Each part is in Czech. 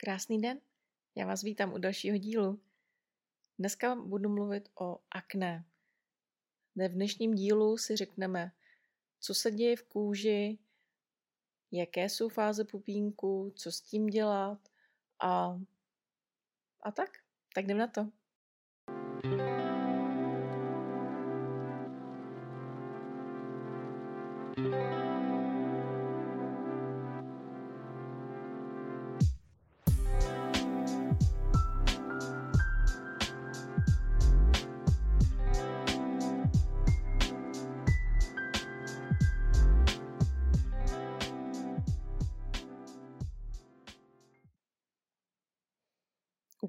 Krásný den, já vás vítám u dalšího dílu. Dneska budu mluvit o akné. V dnešním dílu si řekneme, co se děje v kůži, jaké jsou fáze pupínku, co s tím dělat a, a tak. Tak jdem na to.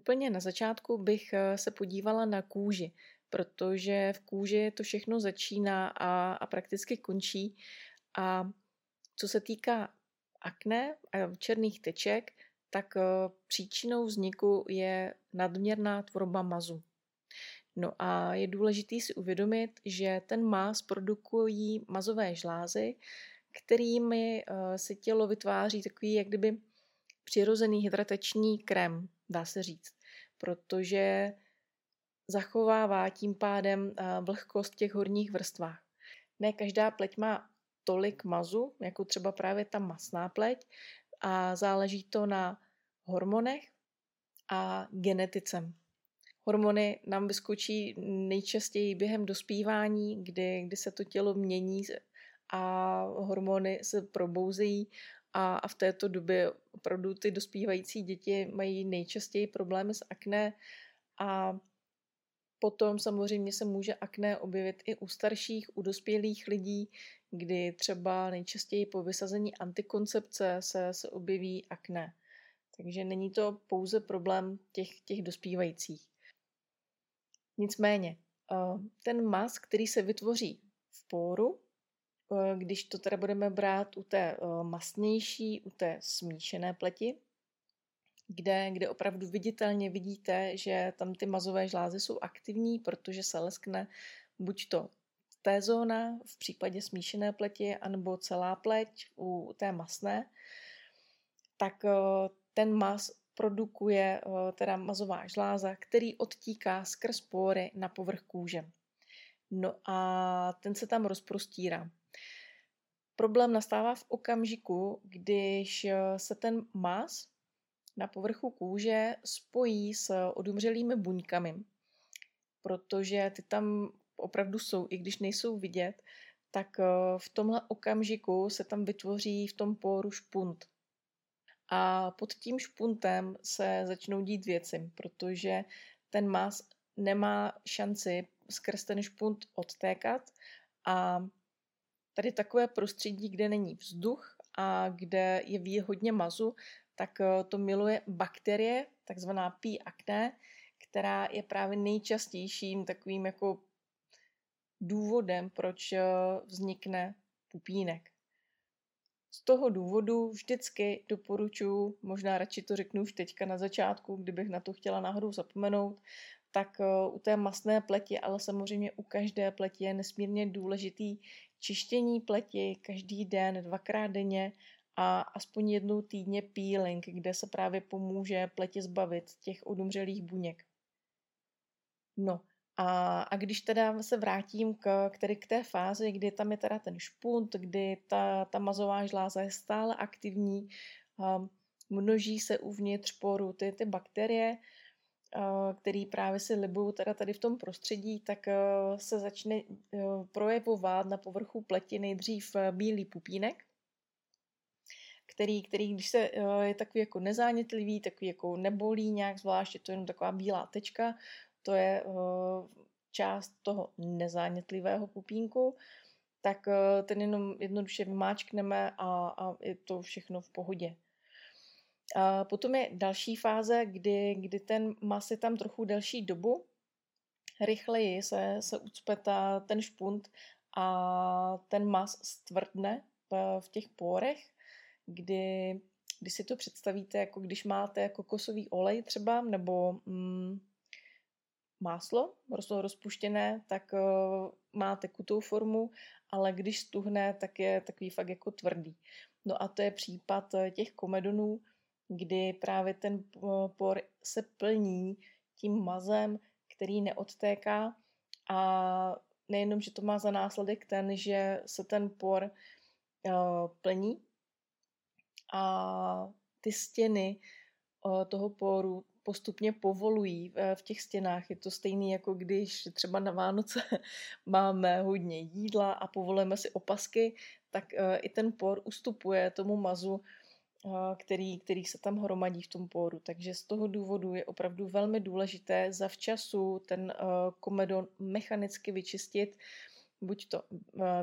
Úplně na začátku bych eh, se podívala na kůži, protože v kůži to všechno začíná a, a prakticky končí. A co se týká akné a černých teček, tak eh, příčinou vzniku je nadměrná tvorba mazu. No a je důležité si uvědomit, že ten maz produkují mazové žlázy, kterými eh, se tělo vytváří takový jak kdyby přirozený hydratační krém, dá se říct, protože zachovává tím pádem eh, vlhkost v těch horních vrstvách. Ne každá pleť má tolik mazu, jako třeba právě ta masná pleť a záleží to na hormonech a genetice. Hormony nám vyskočí nejčastěji během dospívání, kdy, kdy se to tělo mění a hormony se probouzejí a, v této době opravdu ty dospívající děti mají nejčastěji problémy s akné a Potom samozřejmě se může akné objevit i u starších, u dospělých lidí, kdy třeba nejčastěji po vysazení antikoncepce se, se objeví akné. Takže není to pouze problém těch, těch dospívajících. Nicméně, eh, ten mas, který se vytvoří v póru, když to teda budeme brát u té eh, masnější, u té smíšené pleti, kde, kde opravdu viditelně vidíte, že tam ty mazové žlázy jsou aktivní, protože se leskne buď to té zóna v případě smíšené pleti, anebo celá pleť u té masné, tak eh, ten mas produkuje eh, teda mazová žláza, který odtíká skrz pory na povrch kůže. No a ten se tam rozprostírá. Problém nastává v okamžiku, když eh, se ten mas na povrchu kůže spojí s odumřelými buňkami, protože ty tam opravdu jsou, i když nejsou vidět, tak eh, v tomhle okamžiku se tam vytvoří v tom poru špunt. A pod tím špuntem se začnou dít věci, protože ten mas nemá šanci skrz ten špunt odtékat a tady takové prostředí, kde není vzduch a kde je hodně mazu, tak eh, to miluje bakterie, takzvaná P. acne, která je právě nejčastějším takovým jako důvodem, proč eh, vznikne pupínek. Z toho důvodu vždycky doporučuji, možná radši to řeknu už teďka na začátku, kdybych na to chtěla náhodou zapomenout, tak eh, u té masné pleti, ale samozřejmě u každé pleti je nesmírně důležitý čištění pleti každý den, dvakrát denně a aspoň jednou týdně peeling, kde se právě pomůže pleti zbavit těch odumřelých buněk. No a, a když teda se vrátím k, k, k té fázi, kdy tam je teda ten špunt, kdy ta, ta mazová žláza je stále aktivní, um, množí se uvnitř poru ty, ty bakterie, který právě si libují teda tady v tom prostředí, tak uh, se začne uh, projevovat na povrchu pleti nejdřív bílý pupínek, který, který když se eh, je takový jako nezánětlivý, takový jako nebolí nějak zvlášť, je to jenom taková bílá tečka, to je eh, část toho nezánětlivého pupínku, tak eh, ten jenom jednoduše vymáčkneme a, a je to všechno v pohodě. A potom je další fáze, kdy, kdy ten mas je tam trochu delší dobu, rychleji se, se ucpe ta, ten špunt a ten mas stvrdne v, těch pórech kdy, když si to představíte, jako když máte kokosový olej třeba, nebo mm, máslo rozpuštěné, tak uh, má tekutou formu, ale když stuhne, tak je takový fakt jako tvrdý. No a to je případ eh, těch komedonů, kdy právě ten por se plní tím mazem, který neodtéká a nejenom, že to má za následek ten, že se ten por uh, plní a ty stěny uh, toho poru postupně povolují v těch stěnách. Je to stejné, jako když třeba na Vánoce máme hodně jídla a povolujeme si opasky, tak i ten por ustupuje tomu mazu který, který se tam hromadí v tom póru. Takže z toho důvodu je opravdu velmi důležité zavčasu ten komedon mechanicky vyčistit, buď to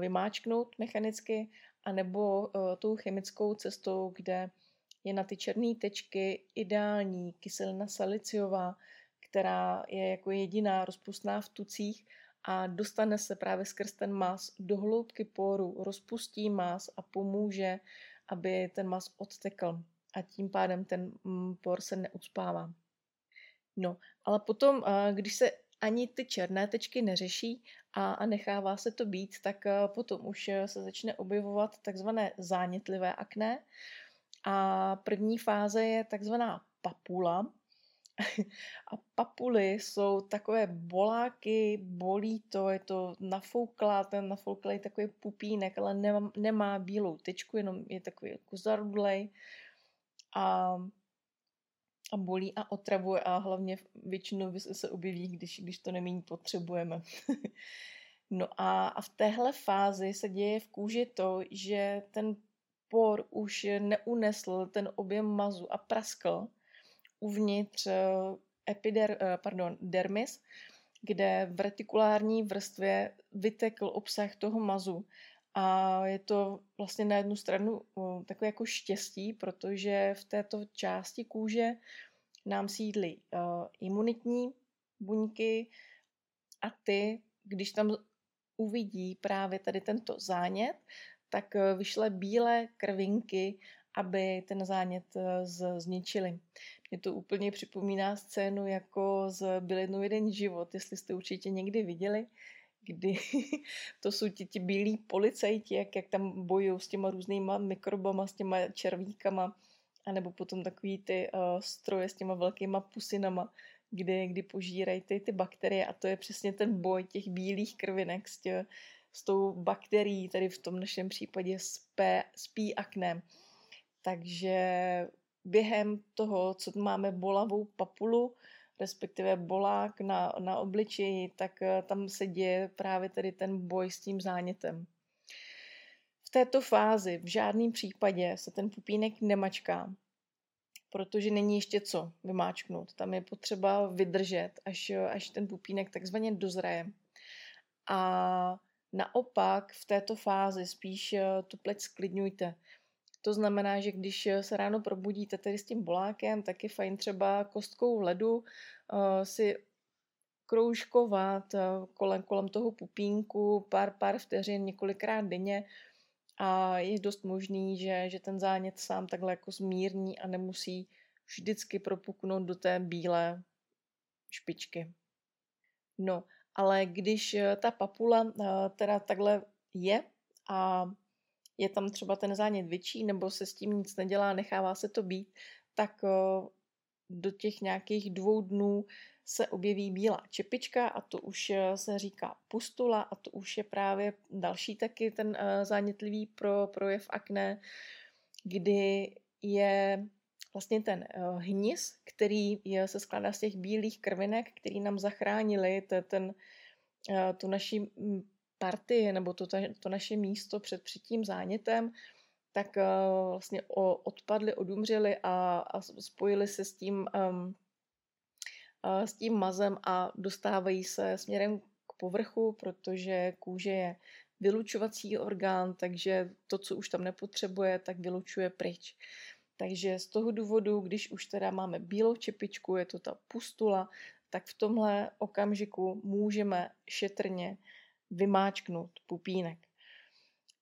vymáčknout mechanicky, anebo tou chemickou cestou, kde je na ty černé tečky ideální kyselina saliciová, která je jako jediná rozpustná v tucích a dostane se právě skrz ten mas do hloubky poru, rozpustí mas a pomůže aby ten mas odtekl a tím pádem ten mm, por se neucpává. No, ale potom, když se ani ty černé tečky neřeší a, a nechává se to být, tak potom už se začne objevovat takzvané zánětlivé akné. A první fáze je takzvaná papula, a papuly jsou takové boláky, bolí to, je to nafouklá, ten nafouklý takový pupínek, ale nemá, nemá bílou tečku, jenom je takový jako zarudlej a, a bolí a otravuje a hlavně většinou se objeví, když, když to neméně potřebujeme. no a, a v téhle fázi se děje v kůži to, že ten por už neunesl ten objem mazu a praskl uvnitř eh, epider, eh, pardon, dermis, kde v retikulární vrstvě vytekl obsah toho mazu. A je to vlastně na jednu stranu eh, takové jako štěstí, protože v této části kůže nám sídlí imunitní buňky a ty, když tam uvidí právě tady tento zánět, tak vyšle bílé krvinky, aby ten zánět zničili. Mě to úplně připomíná scénu jako z Byl jednou jeden život, jestli jste určitě někdy viděli, kdy to jsou ti, ti bílí policajti, jak, jak tam bojují s těma různýma mikrobama, s těma červíkama, anebo potom takový ty uh, stroje s těma velkýma pusinama, kdy, kdy požírají ty, ty bakterie a to je přesně ten boj těch bílých krvinek s, tě, s tou bakterií, tady v tom našem případě s, P, s aknem. Takže během toho, co máme bolavou papulu, respektive bolák na, na obličeji, tak eh, tam se děje právě tady ten boj s tím zánětem. V této fázi v žádném případě se ten pupínek nemačká, protože není ještě co vymáčknout. Tam je potřeba vydržet, až, až ten pupínek takzvaně dozraje. A naopak v této fázi spíš eh, tu pleť sklidňujte. To znamená, že když se ráno probudíte tedy s tím bolákem, tak je fajn třeba kostkou ledu uh, si kroužkovat uh, kolem, kolem toho pupínku pár, pár vteřin několikrát denně a je dost možný, že, že ten zánět sám takhle jako zmírní a nemusí vždycky propuknout do té bílé špičky. No, ale když eh, ta papula teda takhle je a je tam třeba ten zánět větší, nebo se s tím nic nedělá, nechává se to být, tak do těch nějakých dvou dnů se objeví bílá čepička a to už e, se říká pustula a to už je právě další taky ten e, zánětlivý pro projev akné, kdy je vlastně ten e, hnis, který je, se skládá z těch bílých krvinek, který nám zachránili ten, ten tu naši partii nebo to, to naše místo před, před zánětem, tak uh, vlastně o, odpadli, odumřeli a, a spojili se s tím, um, uh, s tím mazem a dostávají se směrem k povrchu, protože kůže je vylučovací orgán, takže to, co už tam nepotřebuje, tak vylučuje pryč. Takže z toho důvodu, když už teda máme bílou čepičku, je to ta pustula, tak v tomhle okamžiku můžeme šetrně vymáčknout pupínek.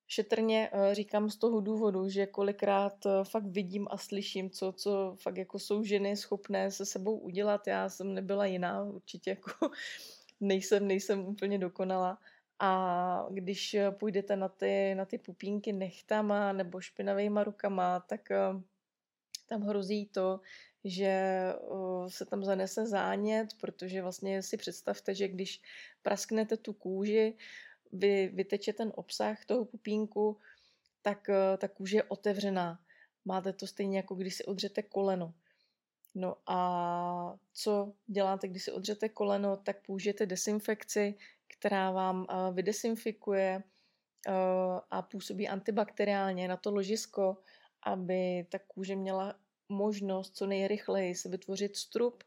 Šetrně eh, říkám z toho důvodu, že kolikrát eh, fakt vidím a slyším, co, co fakt jako jsou ženy schopné se sebou udělat. Já jsem nebyla jiná, určitě jako nejsem, nejsem úplně dokonala. A když eh, půjdete na ty, na ty pupínky nechtama nebo špinavýma rukama, tak tam hrozí to, že se tam zanese zánět, protože vlastně si představte, že když prasknete tu kůži, vy, vyteče ten obsah toho pupínku, tak ta kůže je otevřená. Máte to stejně jako když si odřete koleno. No a co děláte, když si odřete koleno, tak použijete desinfekci, která vám vydesinfikuje a působí antibakteriálně na to ložisko, aby ta kůže měla možnost co nejrychleji se vytvořit strup,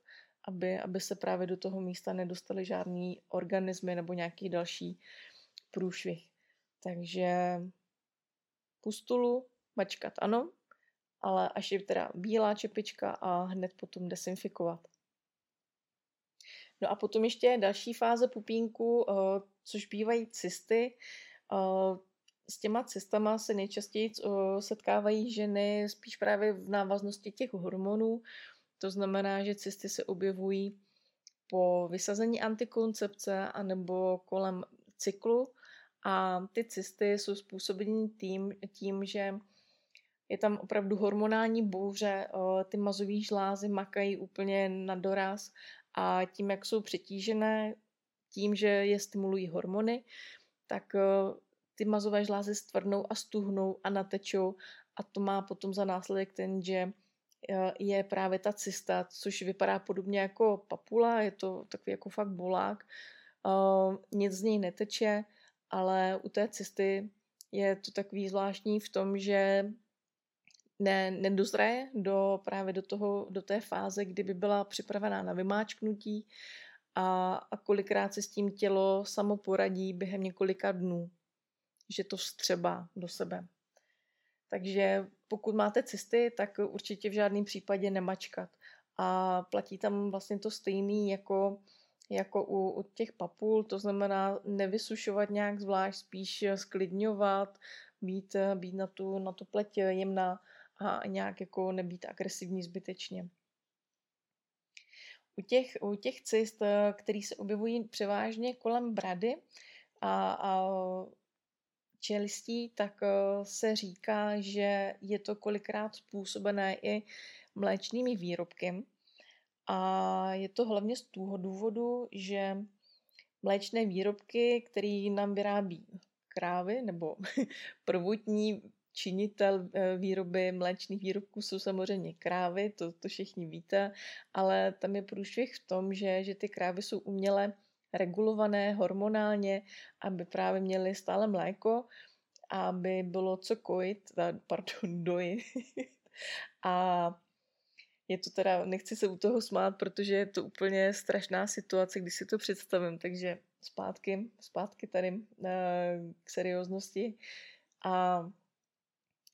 aby, aby se právě do toho místa nedostaly žádný organismy nebo nějaký další průšvih. Takže pustulu mačkat ano, ale až je teda bílá čepička a hned potom desinfikovat. No a potom ještě další fáze pupínku, eh, což bývají cysty. S těma cystama se nejčastěji setkávají ženy spíš právě v návaznosti těch hormonů. To znamená, že cysty se objevují po vysazení antikoncepce anebo kolem cyklu a ty cysty jsou způsobeny tím, tím že je tam opravdu hormonální bouře, ty mazové žlázy makají úplně na doraz a tím, jak jsou přetížené, tím, že je stimulují hormony, tak ty mazové žlázy stvrdnou a stuhnou a natečou a to má potom za následek ten, že eh, je právě ta cysta, což vypadá podobně jako papula, je to takový jako fakt bolák, nic z něj neteče, ale u té cysty je to takový zvláštní v tom, že ne, nedozraje do, právě do, toho, do té fáze, kdy by byla připravená na vymáčknutí a, a kolikrát se s tím tělo samo poradí během několika dnů, že to vstřebá do sebe. Takže pokud máte cysty, tak určitě v žádném případě nemačkat. A platí tam vlastně to stejný jako, jako u, u těch papul, to znamená nevysušovat nějak zvlášť, spíš sklidňovat, být, být na, tu, na tu pleť jemná a nějak jako nebýt agresivní zbytečně. U těch, u těch cyst, které se objevují převážně kolem brady a, a čelistí, tak eh, se říká, že je to kolikrát způsobené i mléčnými výrobky. A je to hlavně z toho důvodu, že mléčné výrobky, které nám vyrábí krávy nebo prvotní činitel eh, výroby mléčných výrobků jsou samozřejmě krávy, to, to všichni víte, ale tam je průšvih v tom, že, že ty krávy jsou uměle regulované hormonálně, aby právě měly stále mléko, aby bylo co kojit, pardon, dojit. a je to teda, nechci se u toho smát, protože je to úplně strašná situace, když si to představím, takže zpátky, zpátky tady eh, k serióznosti. A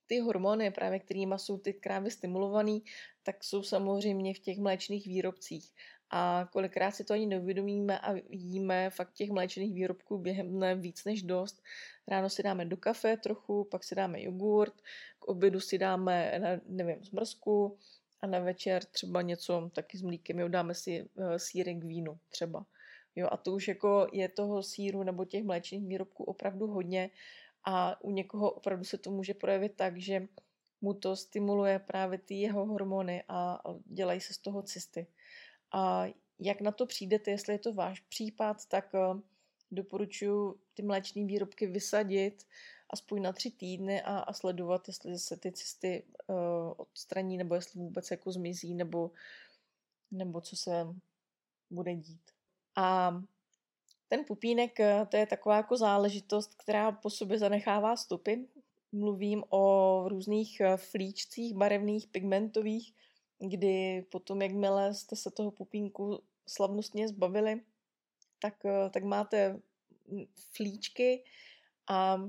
ty hormony, právě kterými jsou ty krávy stimulované, tak jsou samozřejmě v těch mléčných výrobcích. A kolikrát si to ani neuvědomíme a jíme fakt těch mléčných výrobků během dne víc než dost. Ráno si dáme do kafe trochu, pak si dáme jogurt, k obědu si dáme, nevím, zmrzku a na večer třeba něco taky s mlíkem, jo, dáme si uh, sírek k vínu třeba. Jo, a to už jako je toho síru nebo těch mléčných výrobků opravdu hodně a u někoho opravdu se to může projevit tak, že mu to stimuluje právě ty jeho hormony a dělají se z toho cysty. A jak na to přijdete, jestli je to váš případ, tak eh, doporučuji ty mléčné výrobky vysadit aspoň na tři týdny a, a sledovat, jestli se ty cysty uh, odstraní, nebo jestli vůbec jako zmizí, nebo, nebo co se bude dít. A ten pupínek, eh, to je taková jako záležitost, která po sobě zanechává stopy. Mluvím o různých eh, flíčcích barevných, pigmentových, kdy potom, jakmile jste se toho pupínku slavnostně zbavili, tak, eh, tak máte flíčky a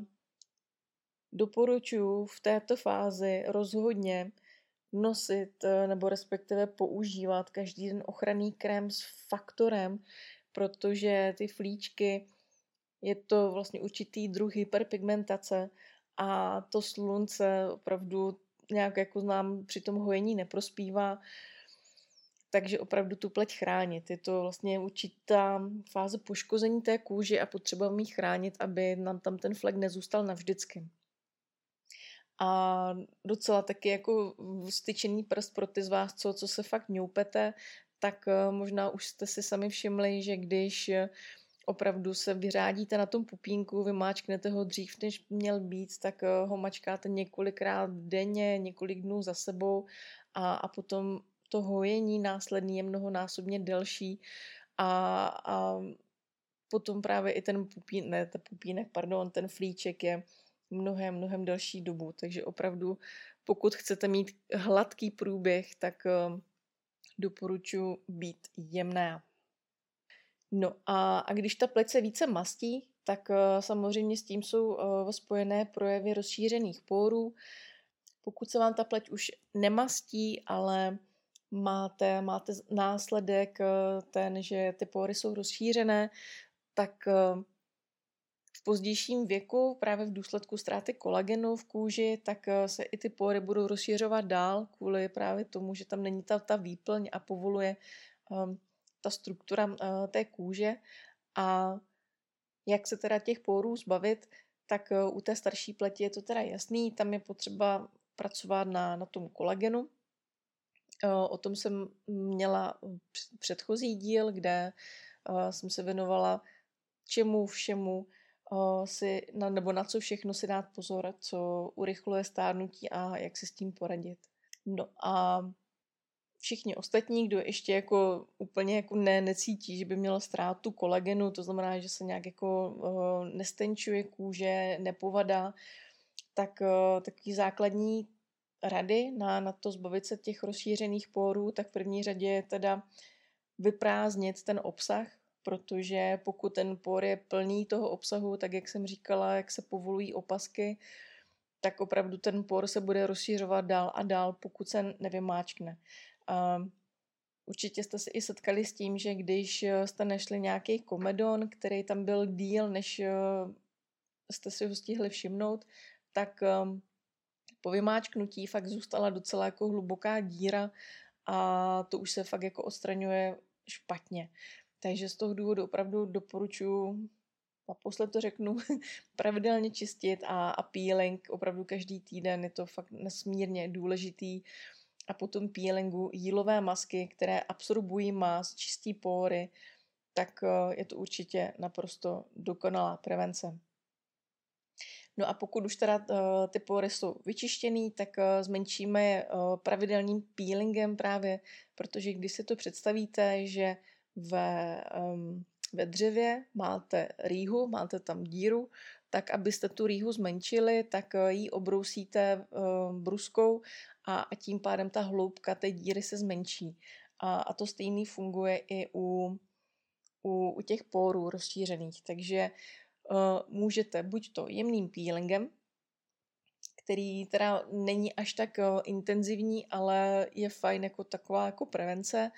doporučuji v této fázi rozhodně nosit nebo respektive používat každý den ochranný krém s faktorem, protože ty flíčky je to vlastně určitý druh hyperpigmentace a to slunce opravdu nějak jako znám při tom hojení neprospívá, takže opravdu tu pleť chránit. Je to vlastně určitá fáze poškození té kůže a potřeba ji chránit, aby nám tam ten flek nezůstal navždycky. a docela taky jako styčený prst pro ty z vás, co, co se fakt ňoupete, tak eh, možná už jste si sami všimli, že když eh, opravdu se vyřádíte na tom pupínku, vymáčknete ho dřív, než měl být, tak eh, ho mačkáte několikrát denně, několik dnů za sebou a, a potom to hojení následný je mnohonásobně delší a, a potom právě i ten pupín, ne, ten pupínek, pardon, ten flíček je mnohem, mnohem delší dobu, takže opravdu pokud chcete mít hladký průběh, tak doporučuji být jemná. No a, a když ta pleť se více mastí, tak uh, samozřejmě s tím jsou uh, spojené projevy rozšířených pórů. Pokud se vám ta pleť už nemastí, ale máte, máte následek uh, ten, že ty pory jsou rozšířené, tak v pozdějším věku, právě v důsledku ztráty kolagenu v kůži, tak se i ty pory budou rozšiřovat dál kvůli právě tomu, že tam není ta, ta výplň a povoluje um, ta struktura uh, té kůže. A jak se teda těch porů zbavit, tak uh, u té starší pleti je to teda jasný, tam je potřeba pracovat na, na tom kolagenu. Uh, o tom jsem měla předchozí díl, kde jsem se věnovala čemu všemu si, nebo na co všechno si dát pozor, co urychluje stárnutí a jak si s tím poradit. No a všichni ostatní, kdo ještě jako úplně jako ne, necítí, že by měl ztrátu kolagenu, to znamená, že se nějak jako uh, nestenčuje kůže, nepovadá, tak uh, takový základní rady na, na to zbavit se těch rozšířených pórů, tak v první řadě je teda vyprázdnit ten obsah protože pokud ten por je plný toho obsahu, tak jak jsem říkala, jak se povolují opasky, tak opravdu ten por se bude rozšířovat dál a dál, pokud se nevymáčkne. A určitě jste se i setkali s tím, že když jste našli nějaký komedon, který tam byl díl, než eh, jste si ho stihli všimnout, tak ehm, po vymáčknutí fakt zůstala docela jako hluboká díra a to už se fakt jako odstraňuje špatně. Takže z toho důvodu opravdu doporučuji, naposled to řeknu, pravidelně čistit a, a peeling opravdu každý týden, je to fakt nesmírně důležitý. A potom peelingu jílové masky, které absorbují mas, čistí pory, tak eh, je to určitě naprosto dokonalá prevence. No a pokud už teda uh, ty pory jsou vyčištěný, tak uh, zmenšíme je pravidelným peelingem právě, protože když si to představíte, že ve, um, ve dřevě máte rýhu, máte tam díru, tak abyste tu rýhu zmenšili, tak eh, ji obrousíte uh, bruskou a, tím pádem ta hloubka té díry se zmenší. A, to stejný funguje i u, u, u těch pórů rozšířených. Takže uh, můžete buď to jemným peelingem, který teda není až tak intenzivní, ale je fajn jako taková jako prevence,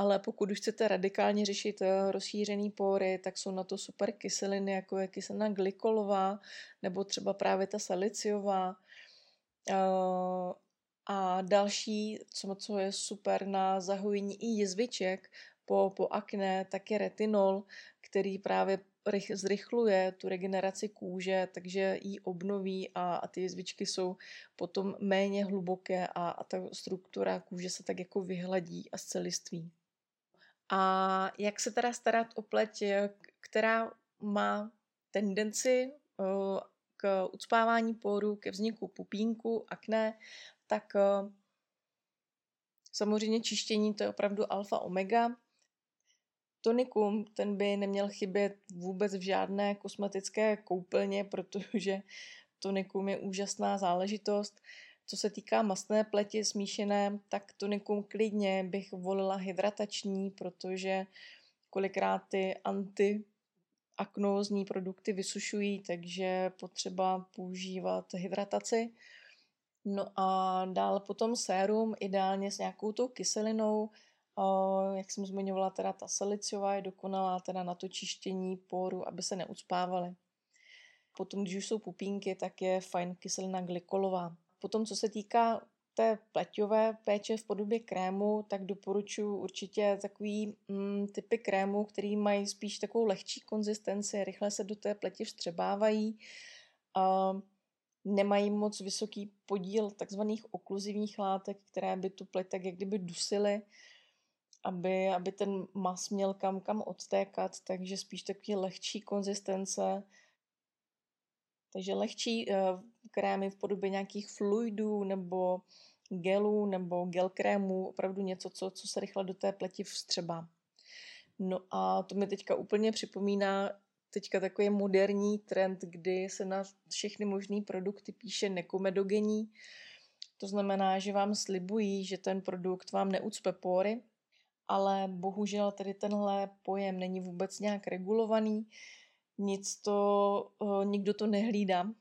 ale pokud už chcete radikálně řešit eh, rozšířený pory, tak jsou na to super kyseliny, jako je kyselina glykolová, nebo třeba právě ta saliciová. Eh, a další, co, co je super na zahojení i jizviček po, po akné, tak je retinol, který právě zrychluje tu regeneraci kůže, takže ji obnoví a, a ty jizvičky jsou potom méně hluboké a, a ta struktura kůže se tak jako vyhladí a zceliství. A jak se teda starat o pleť, která má tendenci eh, k ucpávání poru, ke vzniku pupínku, akné, tak eh, samozřejmě čištění to je opravdu alfa omega. Tonikum, ten by neměl chybět vůbec v žádné kosmetické koupelně, protože tonikum je úžasná záležitost. Co se týká mastné pleti smíšené, tak tonikum klidně bych volila hydratační, protože kolikrát ty antiaknózní produkty vysušují, takže potřeba používat hydrataci. No a dále potom sérum, ideálně s nějakou tou kyselinou, jak jsem zmiňovala, teda ta saliciová je dokonalá teda na to čištění poru, aby se neucpávaly. Potom, když už jsou pupínky, tak je fajn kyselina glykolová. Potom, co se týká té pleťové péče v podobě krému, tak doporučuji určitě takový mm, typy krému, který mají spíš takovou lehčí konzistenci, rychle se do té pleti vstřebávají. A nemají moc vysoký podíl takzvaných okluzivních látek, které by tu pleť tak jak kdyby dusily, aby, aby ten mas měl kam kam odtékat, takže spíš takový lehčí konzistence, takže lehčí uh, krémy v podobě nějakých fluidů nebo gelů nebo gel krémů, opravdu něco, co, co se rychle do té pleti vstřebá. No a to mi teďka úplně připomíná teďka takový moderní trend, kdy se na všechny možné produkty píše nekomedogení. To znamená, že vám slibují, že ten produkt vám neucpe pory, ale bohužel tady tenhle pojem není vůbec nějak regulovaný, nic to, uh, nikdo to nehlídá.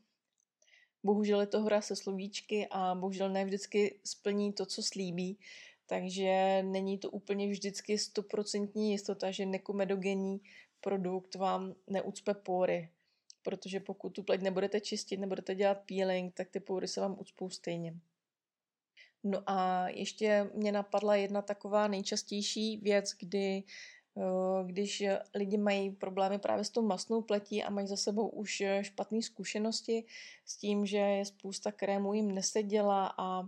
Bohužel je to hra se slovíčky a bohužel ne vždycky splní to, co slíbí, takže není to úplně vždycky stoprocentní jistota, že nekomedogenní produkt vám neucpe pory, protože pokud tu pleť nebudete čistit, nebudete dělat peeling, tak ty pory se vám ucpou stejně. No a ještě mě napadla jedna taková nejčastější věc, kdy eh, když lidi mají problémy právě s tou masnou pletí a mají za sebou už špatné zkušenosti s tím, že je spousta krémů jim neseděla a,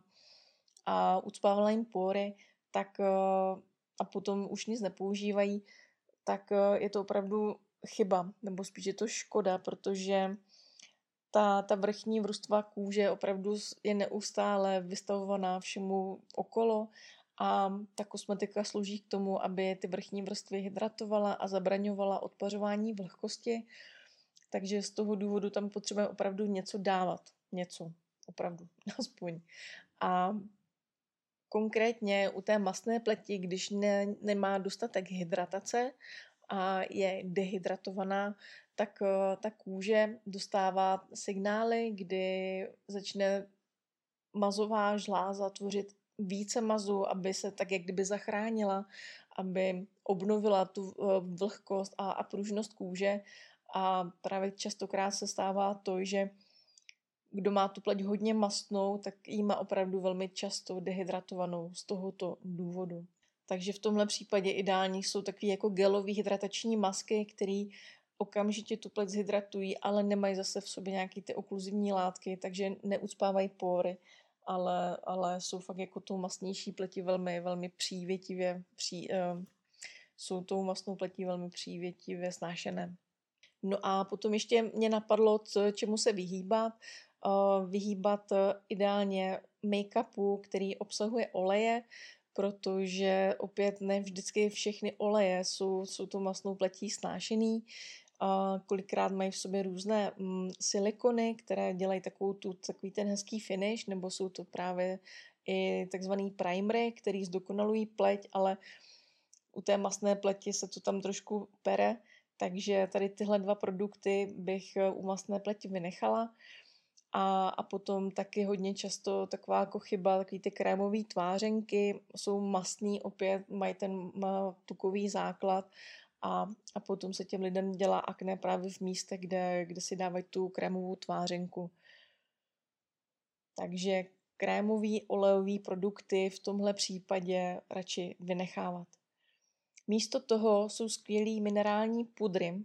a ucpávala jim pory, tak eh, a potom už nic nepoužívají, tak eh, je to opravdu chyba, nebo spíš je to škoda, protože ta, ta vrchní vrstva kůže opravdu je neustále vystavovaná všemu okolo a ta kosmetika slouží k tomu, aby ty vrchní vrstvy hydratovala a zabraňovala odpařování vlhkosti. Takže z toho důvodu tam potřebujeme opravdu něco dávat. Něco. Opravdu. Aspoň. A konkrétně u té masné pleti, když ne, nemá dostatek hydratace a je dehydratovaná, tak eh, ta kůže dostává signály, kdy začne mazová žláza tvořit více mazu, aby se tak jak kdyby zachránila, aby obnovila tu eh, vlhkost a, a pružnost kůže. A právě častokrát se stává to, že kdo má tu pleť hodně mastnou, tak ji má opravdu velmi často dehydratovanou z tohoto důvodu. Takže v tomhle případě ideální jsou takové jako gelové hydratační masky, které okamžitě tu pleť zhydratují, ale nemají zase v sobě nějaké ty okluzivní látky, takže neucpávají pory, ale, ale jsou fakt jako tou masnější pleti velmi, velmi přívětivě, pří, uh, jsou tou masnou pletí velmi přívětivě snášené. No a potom ještě mě napadlo, co, čemu se vyhýbat. Uh, vyhýbat uh, ideálně make-upu, který obsahuje oleje, protože opět ne vždycky všechny oleje jsou, jsou tou masnou pletí snášený. Kolikrát mají v sobě různé mm, silikony, které dělají takovou tu, takový ten hezký finish, nebo jsou to právě i takzvaný primery, který zdokonalují pleť, ale u té masné pleti se to tam trošku pere, takže tady tyhle dva produkty bych eh, u masné pleti vynechala. A, a potom taky hodně často taková jako chyba, takový ty krémové tvářenky jsou mastný, opět mají ten tukový základ a, a potom se těm lidem dělá akné právě v místech, kde, kde si dávají tu krémovou tvářenku. Takže krémový olejový produkty v tomhle případě radši vynechávat. Místo toho jsou skvělý minerální pudry,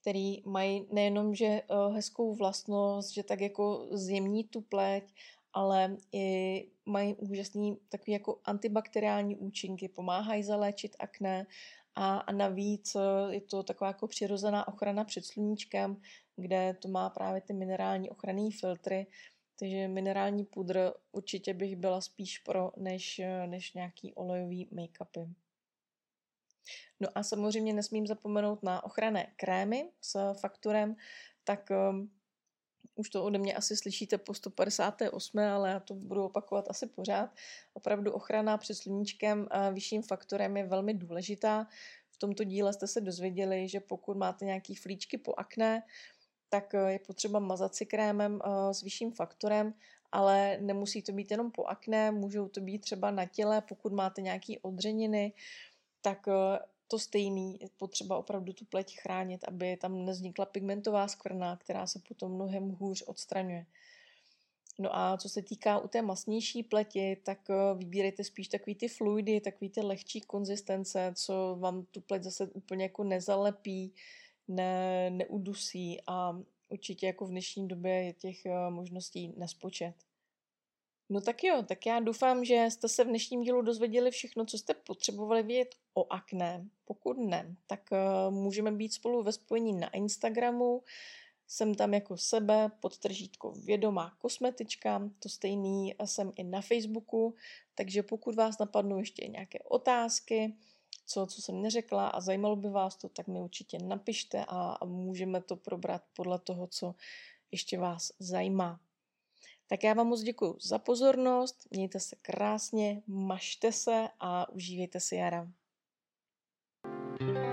který mají nejenom, že eh, hezkou vlastnost, že tak jako zjemní tu pleť, ale i mají úžasný takový jako antibakteriální účinky, pomáhají zaléčit akné a, a navíc eh, je to taková jako přirozená ochrana před sluníčkem, kde to má právě ty minerální ochranné filtry, takže minerální pudr určitě bych byla spíš pro, než, eh, než nějaký olejový make-upy. No a samozřejmě nesmím zapomenout na ochranné krémy s fakturem, tak um, už to ode mě asi slyšíte po 158, ale já to budu opakovat asi pořád. Opravdu ochrana před sluníčkem a vyšším faktorem je velmi důležitá. V tomto díle jste se dozvěděli, že pokud máte nějaký flíčky po akné, tak eh, je potřeba mazat si krémem eh, s vyšším faktorem, ale nemusí to být jenom po akné, můžou to být třeba na těle, pokud máte nějaké odřeniny, tak eh, to stejný, je potřeba opravdu tu pleť chránit, aby tam neznikla pigmentová skvrna, která se potom mnohem hůř odstraňuje. No a co se týká u té masnější pleti, tak eh, vybírejte spíš takový ty fluidy, takový ty lehčí konzistence, co vám tu pleť zase úplně jako nezalepí, ne, neudusí a určitě jako v dnešní době je těch eh, možností nespočet. No tak jo, tak já doufám, že jste se v dnešním dílu dozvěděli všechno, co jste potřebovali vědět o akné. Pokud ne, tak uh, můžeme být spolu ve spojení na Instagramu. Jsem tam jako sebe, podtržítko vědomá kosmetička, to stejný jsem i na Facebooku, takže pokud vás napadnou ještě nějaké otázky, co, co jsem neřekla a zajímalo by vás to, tak mi určitě napište a můžeme to probrat podle toho, co ještě vás zajímá. Tak já vám moc děkuji za pozornost, mějte se krásně, mašte se a užívejte si jara. thank you